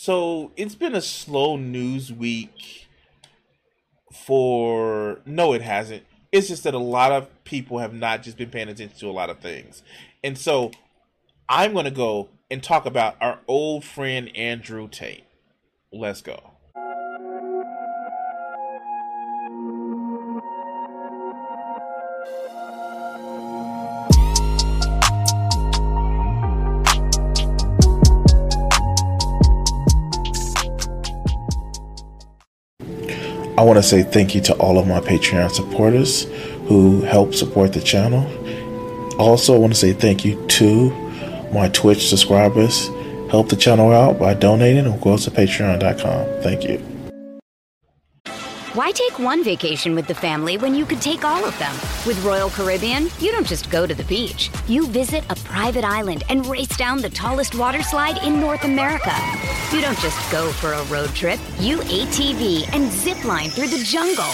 So it's been a slow news week for no, it hasn't. It's just that a lot of people have not just been paying attention to a lot of things. And so I'm gonna go and talk about our old friend Andrew Tate. Let's go. I want to say thank you to all of my Patreon supporters who help support the channel. Also, I want to say thank you to my Twitch subscribers. Help the channel out by donating or go to patreon.com. Thank you. Why take one vacation with the family when you could take all of them? With Royal Caribbean, you don't just go to the beach. You visit a private island and race down the tallest water slide in North America. You don't just go for a road trip. You ATV and zip line through the jungle.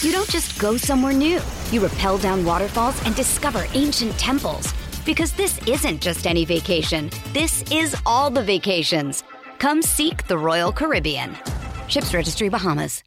You don't just go somewhere new. You rappel down waterfalls and discover ancient temples. Because this isn't just any vacation. This is all the vacations. Come seek the Royal Caribbean. Ships Registry Bahamas.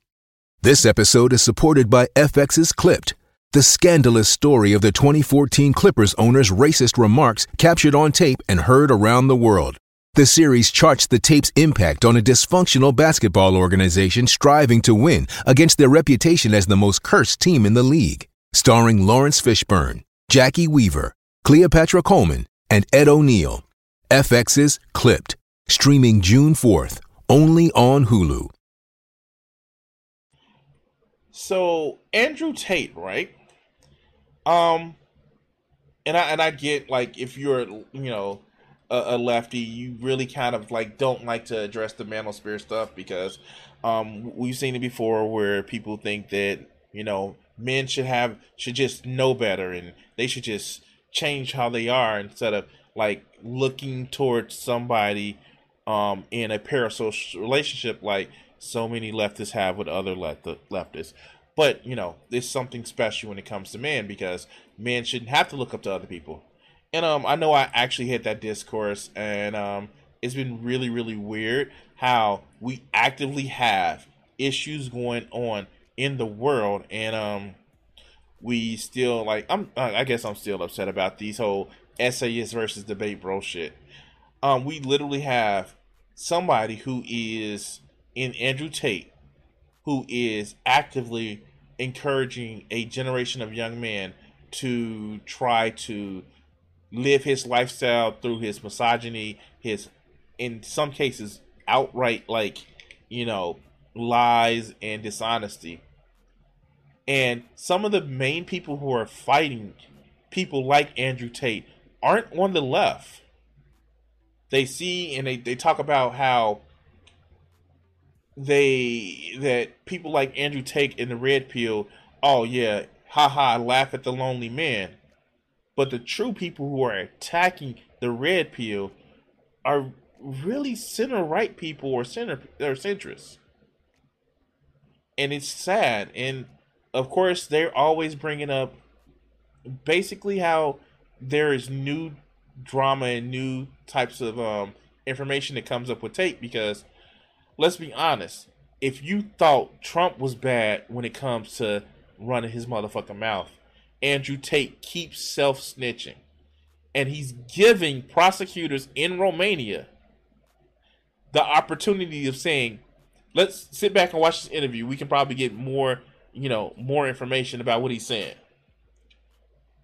This episode is supported by FX's Clipped, the scandalous story of the 2014 Clippers owner's racist remarks captured on tape and heard around the world. The series charts the tape's impact on a dysfunctional basketball organization striving to win against their reputation as the most cursed team in the league. Starring Laurence Fishburne, Jacki Weaver, Cleopatra Coleman, and Ed O'Neill. FX's Clipped, streaming June 4th, only on Hulu. So Andrew Tate, right? Um, and I and I get like if you're you know a, a, lefty, you really kind of like don't like to address the manosphere stuff because um we've seen it before where people think that you know men should have should just know better and they should just change how they are instead of like looking towards somebody um in a parasocial relationship like so many leftists have with other left- leftists. But, you know, there's something special when it comes to men because men shouldn't have to look up to other people. And um, I know I actually hit that discourse, and um, it's been really, really weird how we actively have issues going on in the world, and um, we still like. I'm. I guess I'm still upset about these whole essayist versus debate bro shit. Um, we literally have somebody who is in Andrew Tate, who is actively encouraging a generation of young men to try to live his lifestyle through his misogyny, his in some cases outright like, you know, lies and dishonesty. And some of the main people who are fighting people like Andrew Tate aren't on the left. They see and they, they talk about how they that people like Andrew Tate in the red pill, oh yeah, haha, laugh at the lonely man. But the true people who are attacking the red pill are really center right people or center or centrists. And it's sad. And of course, they're always bringing up basically how there is new drama and new types of um, information that comes up with Tate because let's be honest. If you thought Trump was bad when it comes to running his motherfucking mouth, Andrew Tate keeps self snitching. And he's giving prosecutors in Romania the opportunity of saying, let's sit back and watch this interview. We can probably get more, you know, more information about what he's saying.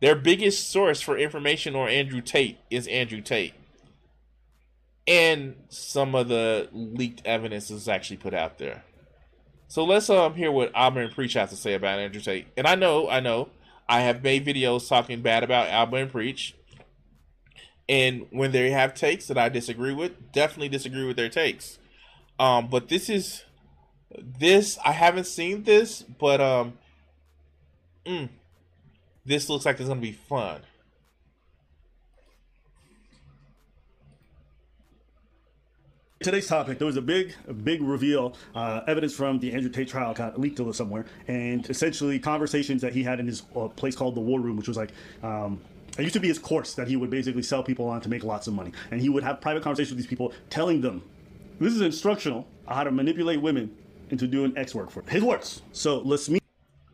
Their biggest source for information on Andrew Tate is Andrew Tate and some of the leaked evidence is actually put out there. So let's um hear what and Preach has to say about Andrew Tate. And I know, I know, I have made videos talking bad about Aba and Preach. And when they have takes that I disagree with, definitely disagree with their takes. Um, but this is this I haven't seen this, but um, mm, this looks like it's gonna be fun. Today's topic, there was a big, a big reveal, uh, evidence from the Andrew Tate trial got leaked to somewhere, and essentially conversations that he had in his uh, place called the War Room, which was like, um, it used to be his course that he would basically sell people on to make lots of money, and he would have private conversations with these people, telling them This is instructional on how to manipulate women into doing X work for his works. So let's meet.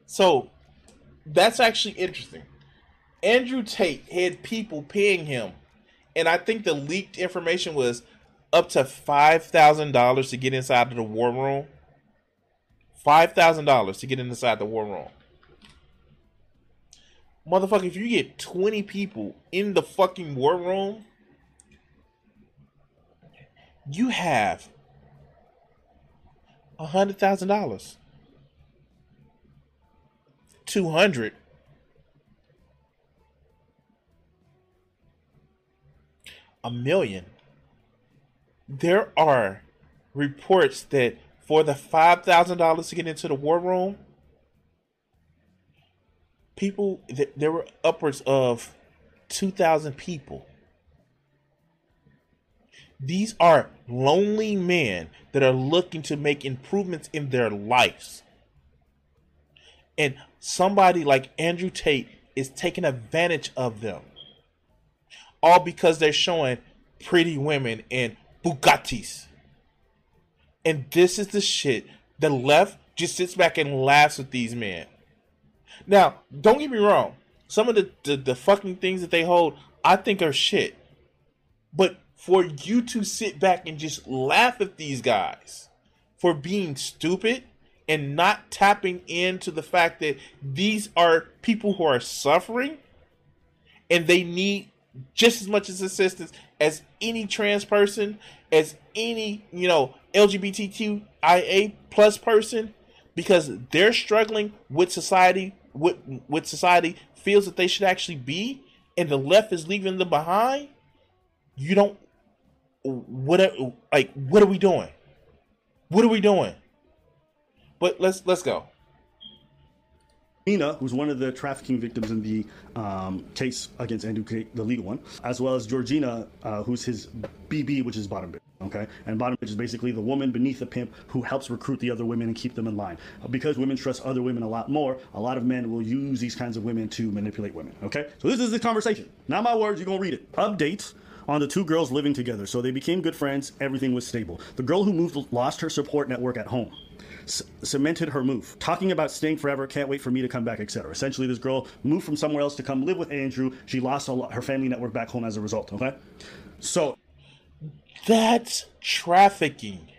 So that's actually interesting. Andrew Tate had people paying him, and I think the leaked information was up to five thousand dollars to get inside of the war room. Five thousand dollars to get inside the war room. Motherfucker, if you get 20 people in the fucking war room, you have a hundred thousand dollars. Two hundred. A million. There are reports that for the five thousand dollars to get into the war room, people th- there were upwards of 2000 people. These are lonely men that are looking to make improvements in their lives. And somebody like andrew tate is taking advantage of them all because they're showing pretty women and bugattis and this is the shit the left just sits back and laughs at these men now, don't get me wrong. Some of the, the, the fucking things that they hold, I think are shit. But for you to sit back and just laugh at these guys for being stupid and not tapping into the fact that these are people who are suffering and they need just as much as assistance as any trans person, as any, you know, LGBTQIA plus person, because they're struggling with society with with society feels that they should actually be, and the left is leaving them behind, you don't. What are, like what are we doing? What are we doing? But let's let's go. Nina, who's one of the trafficking victims in the um, case against Andrew Tate, the legal one, as well as Georgina, uh, who's his BB, which is bottom bitch. Okay, and bottom bitch is basically the woman beneath the pimp who helps recruit the other women and keep them in line. Because women trust other women a lot more, a lot of men will use these kinds of women to manipulate women. Okay, so this is the conversation. Not my words. You're gonna read it. Update on the two girls living together. So they became good friends. Everything was stable. The girl who moved lost her support network at home c- cemented her move. Talking about staying forever, can't wait for me to come back, etc. Essentially, this girl moved from somewhere else to come live with Andrew. She lost lot, her family network back home as a result. Okay, so that's trafficking.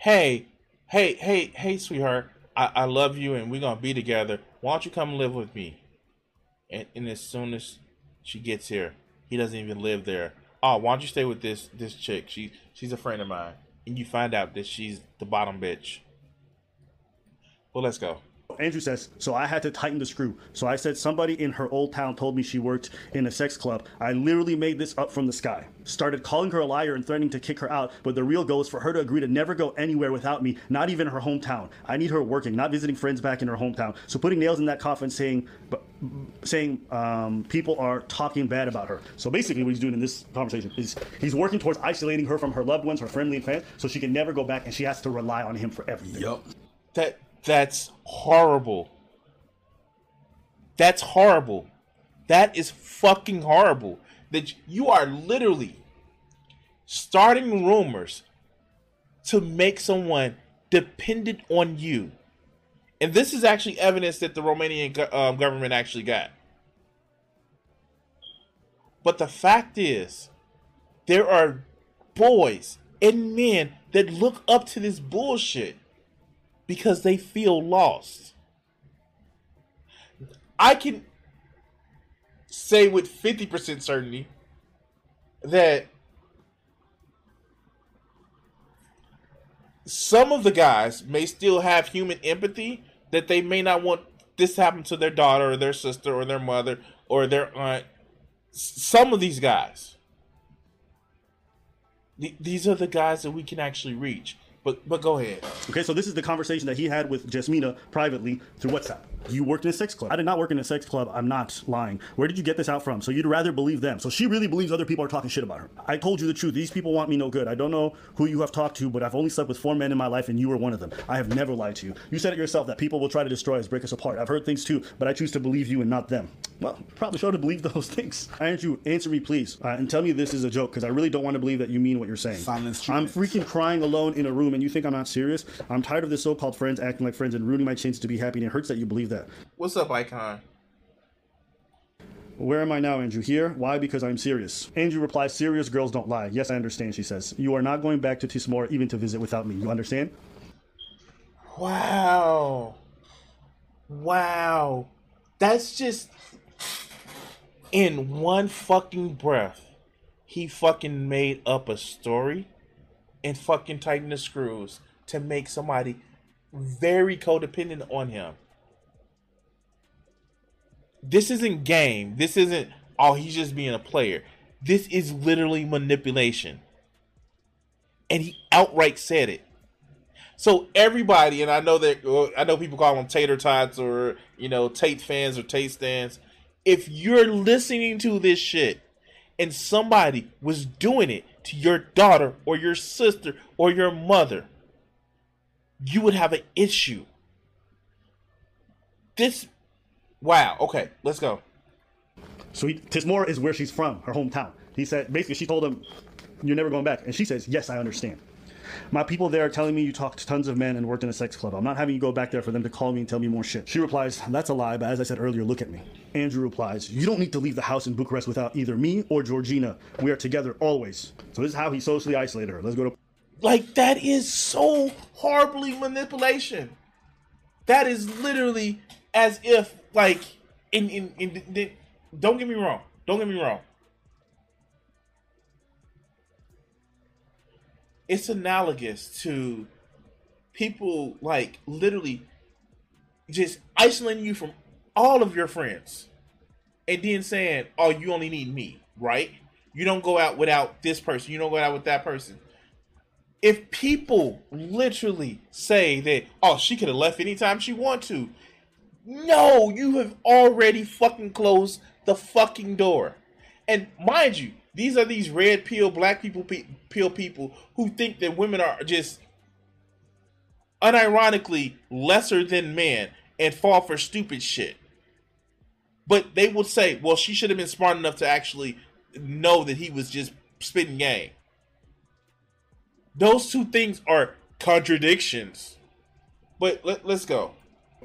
Hey, hey, hey, hey, sweetheart, I, I love you and we're gonna be together. Why don't you come live with me? And, and as soon as she gets here, he doesn't even live there. Oh, why don't you stay with this this chick? She she's a friend of mine. And you find out that she's the bottom bitch. Well, let's go. Andrew says, so I had to tighten the screw. So I said somebody in her old town told me she worked in a sex club. I literally made this up from the sky. Started calling her a liar and threatening to kick her out, but the real goal is for her to agree to never go anywhere without me, not even her hometown. I need her working, not visiting friends back in her hometown. So putting nails in that coffin saying but saying um, people are talking bad about her. So basically what he's doing in this conversation is he's working towards isolating her from her loved ones, her and fans, so she can never go back and she has to rely on him for everything. Yep. That that's horrible. That's horrible. That is fucking horrible. That you are literally starting rumors to make someone dependent on you. And this is actually evidence that the Romanian um, government actually got. But the fact is, there are boys and men that look up to this bullshit because they feel lost. I can say with 50% certainty that some of the guys may still have human empathy that they may not want this to happen to their daughter or their sister or their mother or their aunt. Some of these guys. These are the guys that we can actually reach. But but go ahead. Okay, so this is the conversation that he had with Jasmina privately through WhatsApp. You worked in a sex club. I did not work in a sex club. I'm not lying. Where did you get this out from? So you'd rather believe them. So she really believes other people are talking shit about her. I told you the truth. These people want me no good. I don't know who you have talked to, but I've only slept with four men in my life, and you were one of them. I have never lied to you. You said it yourself that people will try to destroy us, break us apart. I've heard things too, but I choose to believe you and not them. Well, probably should to believe those things. Andrew, answer me, please, uh, and tell me this is a joke, because I really don't want to believe that you mean what you're saying. Silence I'm freaking crying alone in a room, and you think I'm not serious? I'm tired of this so-called friends acting like friends and ruining my chance to be happy, and it hurts that you believe that. What's up, Icon? Where am I now, Andrew? Here? Why? Because I'm serious. Andrew replies, Serious girls don't lie. Yes, I understand, she says. You are not going back to Tismore even to visit without me. You understand? Wow. Wow. That's just in one fucking breath. He fucking made up a story and fucking tightened the screws to make somebody very codependent on him. This isn't game. This isn't, oh, he's just being a player. This is literally manipulation. And he outright said it. So everybody, and I know that I know people call them tater tots or you know Tate fans or Tate stands. If you're listening to this shit and somebody was doing it to your daughter or your sister or your mother, you would have an issue. This, wow. Okay, let's go. So he, Tismore is where she's from, her hometown. He said, basically, she told him, You're never going back. And she says, Yes, I understand. My people there are telling me you talked to tons of men and worked in a sex club. I'm not having you go back there for them to call me and tell me more shit. She replies, That's a lie, but as I said earlier, look at me. Andrew replies, You don't need to leave the house in Bucharest without either me or Georgina. We are together always. So this is how he socially isolated her. Let's go to. Like that is so horribly manipulation. That is literally as if like in in, in, in don't get me wrong. Don't get me wrong. It's analogous to people like literally just isolating you from all of your friends and then saying, "Oh, you only need me," right? You don't go out without this person. You don't go out with that person if people literally say that oh she could have left anytime she want to no you have already fucking closed the fucking door and mind you these are these red pill black people pe- pill people who think that women are just unironically lesser than men and fall for stupid shit but they would say well she should have been smart enough to actually know that he was just spitting game those two things are contradictions. But let, us go.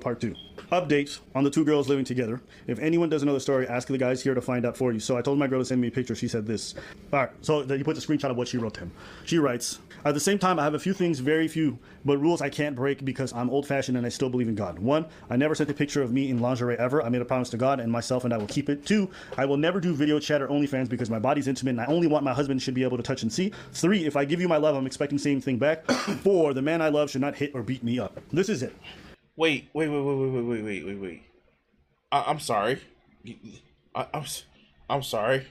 Part two. Updates on the two girls living together. If anyone doesn't know the story, ask the guys here to find out for you. So I told my girl to send me a picture. She said this. All right. So he puts a screenshot of what she wrote to him. She writes, At the same time, I have a few things, very few, but rules I can't break because I'm old fashioned and I still believe in God. One, I never sent a picture of me in lingerie ever. I made a promise to God and myself and I will keep it. Two, I will never do video chat or OnlyFans because my body's intimate and I only want my husband should be able to touch and see. Three, if I give you my love, I'm expecting the same thing back. Four, the man I love should not hit or beat me up. This is it. Wait, wait, wait, wait, wait, wait, wait, wait, wait. I, am sorry. I, I'm, I'm sorry.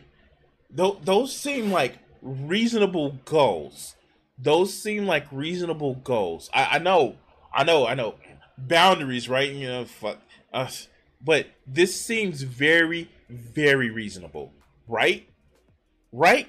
Th- those seem like reasonable goals. Those seem like reasonable goals. I, I know, I know, I know. Boundaries, right? You know, fuck us. But this seems very, very reasonable, right? Right?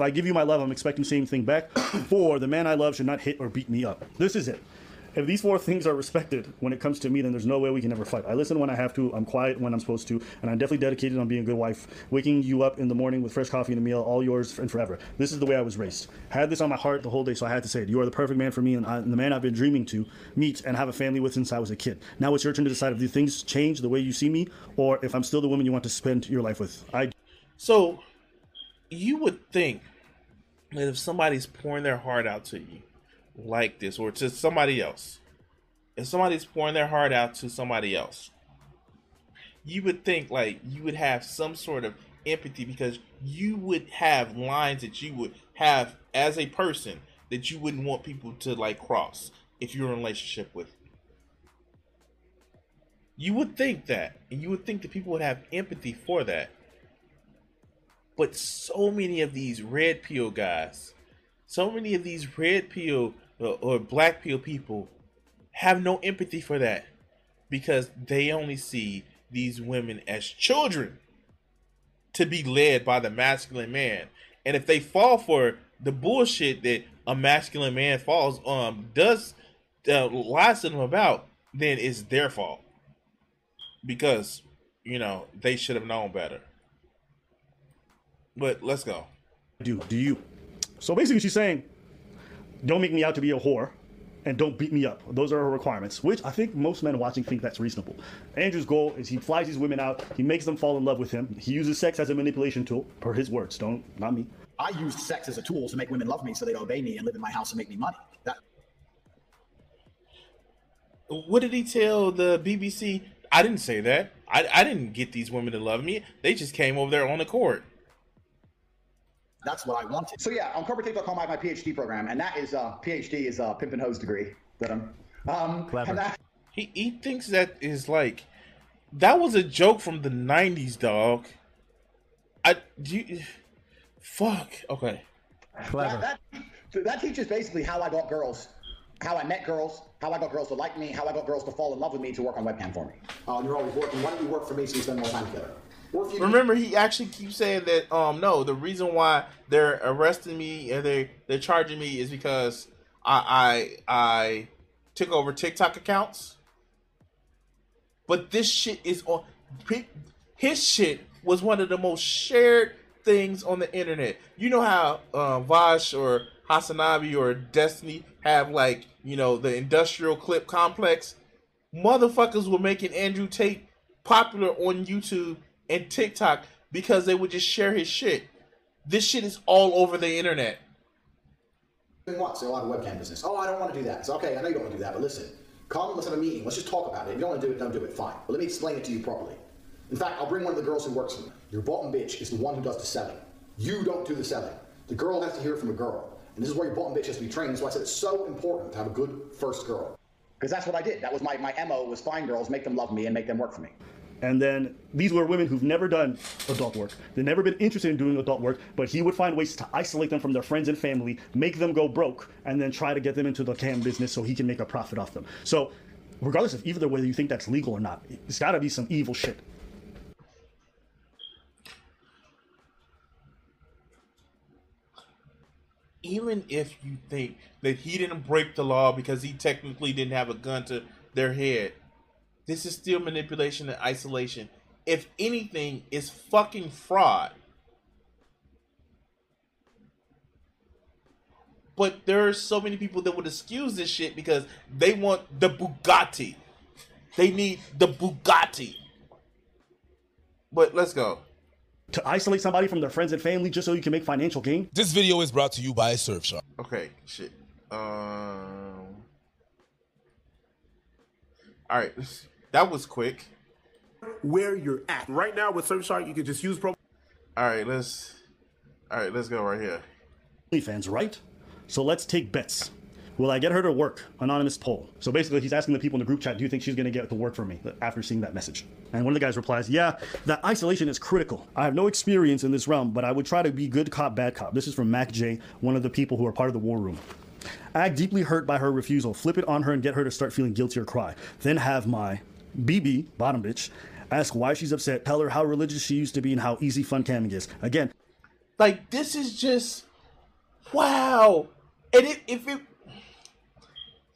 If I give you my love, I'm expecting the same thing back. Four, the man I love should not hit or beat me up. This is it. if these four things are respected when it comes to me, then there's no way we can ever fight. I listen when I have to. I'm quiet when I'm supposed to, and I'm definitely dedicated on being a good wife, waking you up in the morning with fresh coffee and a meal, all yours and forever. This is the way I was raised. Had this on my heart the whole day, so I had to say it. You are the perfect man for me, and, I, and the man I've been dreaming to meet and have a family with since I was a kid. Now it's your turn to decide if the things change the way you see me, or if I'm still the woman you want to spend your life with. I. So, you would think that if somebody's pouring their heart out to you like this, or to somebody else, if somebody's pouring their heart out to somebody else, you would think like you would have some sort of empathy because you would have lines that you would have as a person that you wouldn't want people to like cross if you're in a relationship with. You would think that, and you would think that people would have empathy for that. But so many of these red pill guys, so many of these red pill or, or black pill people have no empathy for that because they only see these women as children to be led by the masculine man. And if they fall for the bullshit that a masculine man falls um does uh, lies to them about, then it's their fault because you know they should have known better. But let's go. Do do you? So basically, she's saying, don't make me out to be a whore and don't beat me up. Those are her requirements, which I think most men watching think that's reasonable. Andrew's goal is he flies these women out, he makes them fall in love with him. He uses sex as a manipulation tool, per his words. Don't, not me. I use sex as a tool to make women love me so they'd obey me and live in my house and make me money. That What did he tell the BBC? I didn't say that. I, I didn't get these women to love me. They just came over there on the court. That's what I wanted. So yeah, on cobratate.com, I have my PhD program, and that is uh, PhD is a pimp and hose degree that I'm. Um, Clever. And that, He he thinks that is like that was a joke from the '90s, dog. I do. You, fuck. Okay. Clever. that, that, that teaches basically how I got girls, how I met girls, how I got girls to like me, how I got girls to fall in love with me to work on webcam for me. Uh, you're always working. Why don't you work for me so we spend more time together? You Remember, he actually keeps saying that. Um, no, the reason why they're arresting me and they they're charging me is because I I I took over TikTok accounts. But this shit is on. His shit was one of the most shared things on the internet. You know how uh, Vaush or Hasanabi or Destiny have like you know the industrial clip complex. Motherfuckers were making Andrew Tate popular on YouTube and TikTok because they would just share his shit. This shit is all over the internet. what? Say, oh, I have a webcam business. Oh, I don't want to do that. It's okay. I know you don't want to do that, but listen, come, let's have a meeting. Let's just talk about it. If you don't want to do it, don't do it. Fine. But let me explain it to you properly. In fact, I'll bring one of the girls who works for me. Your bottom bitch is the one who does the selling. You don't do the selling. The girl has to hear from a girl. And this is where your bottom bitch has to be trained. That's why I said it's so important to have a good first girl. Because that's what I did. That was my, my MO was find girls, make them love me, and make them work for me. And then these were women who've never done adult work. They've never been interested in doing adult work, but he would find ways to isolate them from their friends and family, make them go broke, and then try to get them into the cam business so he can make a profit off them. So, regardless of either whether you think that's legal or not, it's got to be some evil shit. Even if you think that he didn't break the law because he technically didn't have a gun to their head, this is still manipulation and isolation. If anything, it's fucking fraud. But there are so many people that would excuse this shit because they want the Bugatti. They need the Bugatti. But let's go. To isolate somebody from their friends and family just so you can make financial gain? This video is brought to you by Surfshark. Okay, shit. Um. All right, that was quick. where you're at. Right now with Surfshark, you can just use pro. All right, let's. All right, let's go right here. fans, right? So let's take bets. Will I get her to work? Anonymous poll. So basically, he's asking the people in the group chat, do you think she's going to get to work for me after seeing that message? And one of the guys replies, yeah, that isolation is critical. I have no experience in this realm, but I would try to be good cop, bad cop. This is from Mac J, one of the people who are part of the war room. Act deeply hurt by her refusal, flip it on her and get her to start feeling guilty or cry. Then have my BB, bottom bitch, ask why she's upset, tell her how religious she used to be and how easy fun camming is. Again, Like this is just wow. And it, if it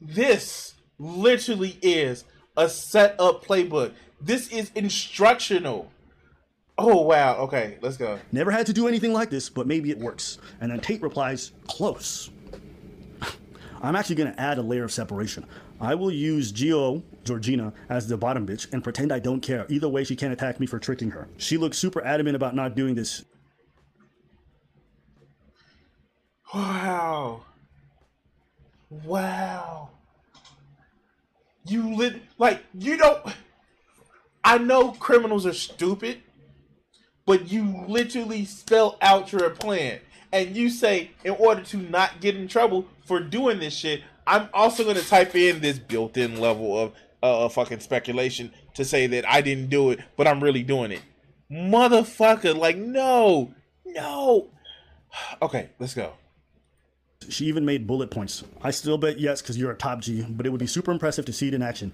this literally is a set up playbook. This is instructional. Oh wow. Okay, let's go. Never had to do anything like this, but maybe it works. And then Tate replies, Close. I'm actually gonna add a layer of separation. I will use Gio, Georgina, as the bottom bitch and pretend I don't care. Either way, she can't attack me for tricking her. She looks super adamant about not doing this. Wow. Wow. You lit like you don't I know criminals are stupid, but you literally spell out your plan. And you say, in order to not get in trouble for doing this shit, I'm also going to type in this built in level of uh, fucking speculation to say that I didn't do it, but I'm really doing it. Motherfucker, like, no, no. Okay, let's go. She even made bullet points. I still bet yes because you're a top G, but it would be super impressive to see it in action.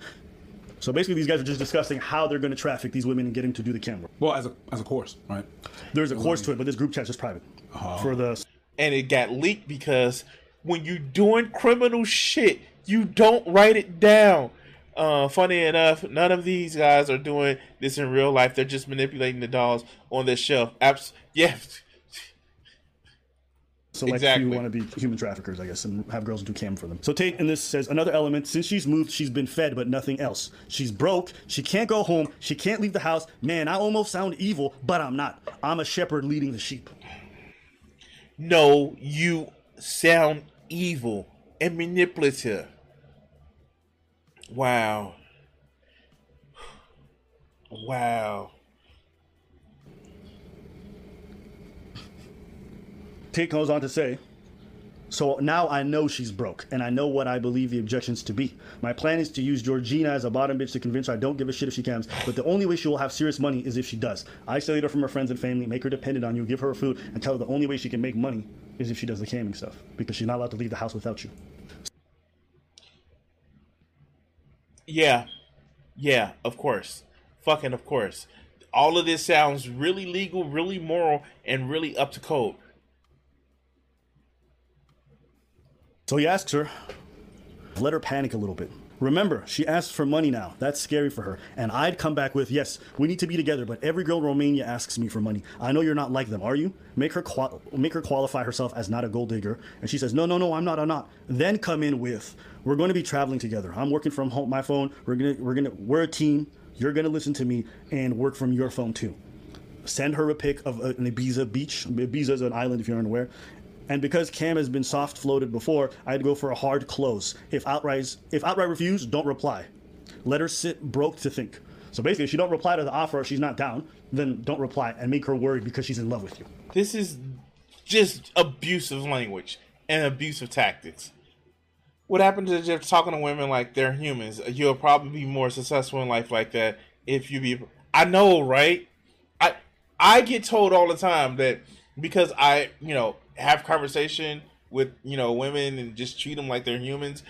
So basically, these guys are just discussing how they're going to traffic these women and get them to do the camera. Well, as a as a course, right? There's a course to it, but this group chat is private for the. and it got leaked because when you're doing criminal shit, you don't write it down. Uh, funny enough, none of these guys are doing this in real life. They're just manipulating the dolls on their shelf. Abs- yeah. So like Exactly. if you want to be human traffickers, I guess, and have girls do cam for them. So Tate in this says another element. Since she's moved, she's been fed, but nothing else. She's broke. She can't go home. She can't leave the house. Man, I almost sound evil, but I'm not. I'm a shepherd leading the sheep. No, you sound evil and manipulative. Wow. Wow. Tate goes on to say, so now I know she's broke, and I know what I believe the objections to be. My plan is to use Georgina as a bottom bitch to convince her I don't give a shit if she comes, but the only way she will have serious money is if she does. Isolate her from her friends and family, make her dependent on you, give her food, and tell her the only way she can make money is if she does the camming stuff, because she's not allowed to leave the house without you. Yeah. Yeah, of course. Fucking of course. All of this sounds really legal, really moral, and really up to code. So he asks her, let her panic a little bit. Remember, she asks for money now. That's scary for her. And I'd come back with, yes, we need to be together, but every girl in Romania asks me for money. I know you're not like them, are you? Make her qual- make her qualify herself as not a gold digger. And she says, no, no, no, I'm not, I'm not. Then come in with, we're going to be traveling together. I'm working from home, my phone. We're gonna, we're gonna, we're a team. You're gonna listen to me and work from your phone too. Send her a pic of an Ibiza beach. Ibiza is an island, if you're unaware. And because Cam has been soft floated before, I'd go for a hard close. If outright if outright refuse, don't reply. Let her sit broke to think. So basically, if she don't reply to the offer she's not down, then don't reply and make her worried because she's in love with you. This is just abusive language and abusive tactics. What happens is you're talking to women like they're humans. You'll probably be more successful in life like that if you be. I know, right? I I get told all the time that because I you know have conversation with you know women and just treat them like they're humans.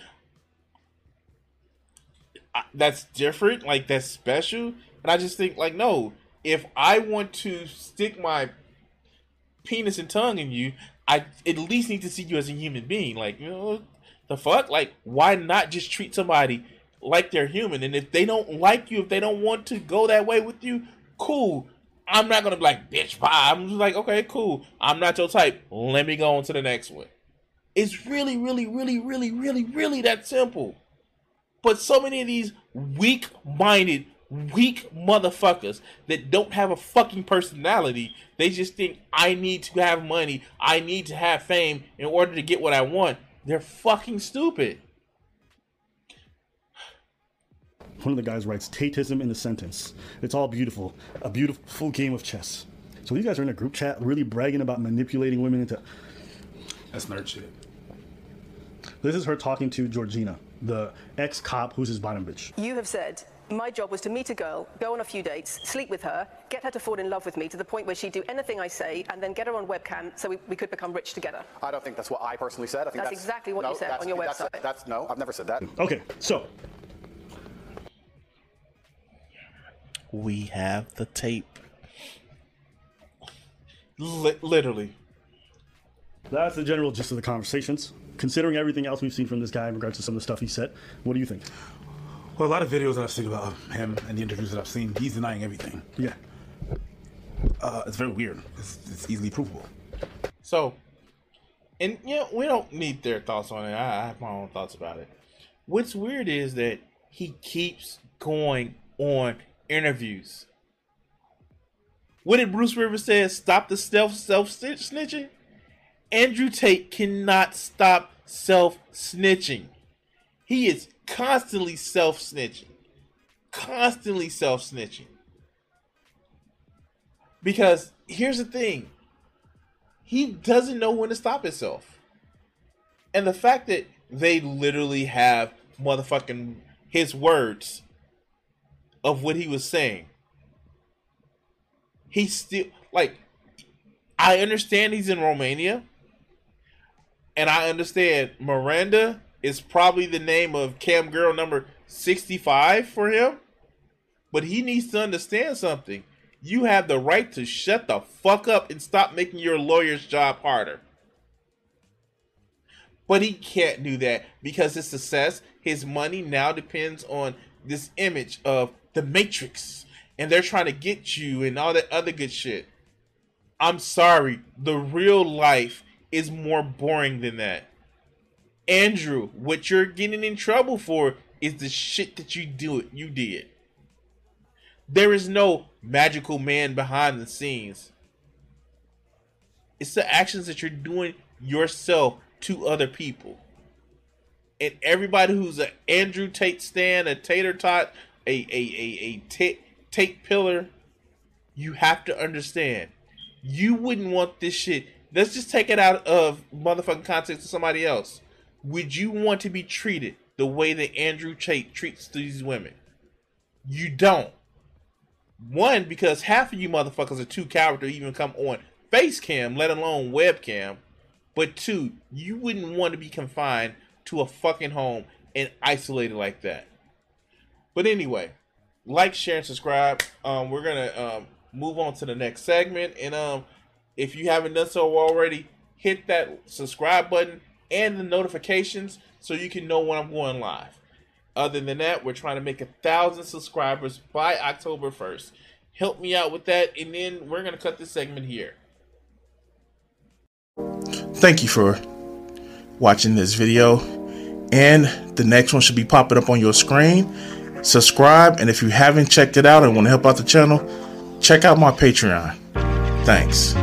That's different. Like that's special. And I just think like no. If I want to stick my penis and tongue in you, I at least need to see you as a human being. Like, you know, the fuck? Like, why not just treat somebody like they're human? And if they don't like you, if they don't want to go that way with you, cool. I'm not gonna be like, bitch, bye. I'm just like, okay, cool. I'm not your type. Let me go on to the next one. It's really, really, really, really, really, really that simple. But so many of these weak minded, weak motherfuckers that don't have a fucking personality, they just think I need to have money, I need to have fame in order to get what I want. They're fucking stupid. One of the guys writes Tatism in the sentence. It's all beautiful. A beautiful game of chess. So these guys are in a group chat really bragging about manipulating women into. That's nerd shit. This is her talking to Georgina, the ex cop who's his bottom bitch. You have said my job was to meet a girl, go on a few dates, sleep with her, get her to fall in love with me to the point where she'd do anything I say, and then get her on webcam so we, we could become rich together. I don't think that's what I personally said. I think That's that's, exactly what no, you said that's- on your that's- website. That's, no, I've never said that. Okay, so We have the tape. Li- literally. That's the general gist of the conversations. Considering everything else we've seen from this guy in regards to some of the stuff he said, what do you think? Well, a lot of videos that I've seen about him and the interviews that I've seen, he's denying everything. Yeah. Uh, it's very weird. It's, it's easily provable. So, and you know, we don't need their thoughts on it. I, I have my own thoughts about it. What's weird is that he keeps going on interviews. What did Bruce Rivers say? Stop the self self snitching. Andrew Tate cannot stop self snitching. He is constantly self snitching. Constantly self snitching. Because here's the thing he doesn't know when to stop himself. And the fact that they literally have motherfucking his words of what he was saying. He still like I understand he's in Romania. And I understand Miranda is probably the name of cam girl number 65 for him. But he needs to understand something. You have the right to shut the fuck up and stop making your lawyer's job harder. But he can't do that because his success, his money now depends on this image of the Matrix. And they're trying to get you and all that other good shit. I'm sorry. The real life is more boring than that. Andrew, what you're getting in trouble for is the shit that you do it. you did. There is no magical man behind the scenes. It's the actions that you're doing yourself to other people. And everybody who's an Andrew Tate stand, a tater tot, a a a, a Tate, Tate pillar, you have to understand. You wouldn't want this shit. Let's just take it out of motherfucking context to somebody else. Would you want to be treated the way that Andrew Tate treats these women? You don't. One, because half of you motherfuckers are too coward to even come on face cam, let alone webcam. But two, you wouldn't want to be confined to a fucking home and isolated like that. But anyway, like, share, and subscribe. Um, we're gonna um, move on to the next segment, and um, if you haven't done so already, hit that subscribe button and the notifications so you can know when I'm going live. Other than that, we're trying to make a thousand subscribers by October 1st. Help me out with that, and then we're gonna cut this segment here. Thank you for watching this video, and the next one should be popping up on your screen. Subscribe, and if you haven't checked it out and want to help out the channel, check out my Patreon. Thanks.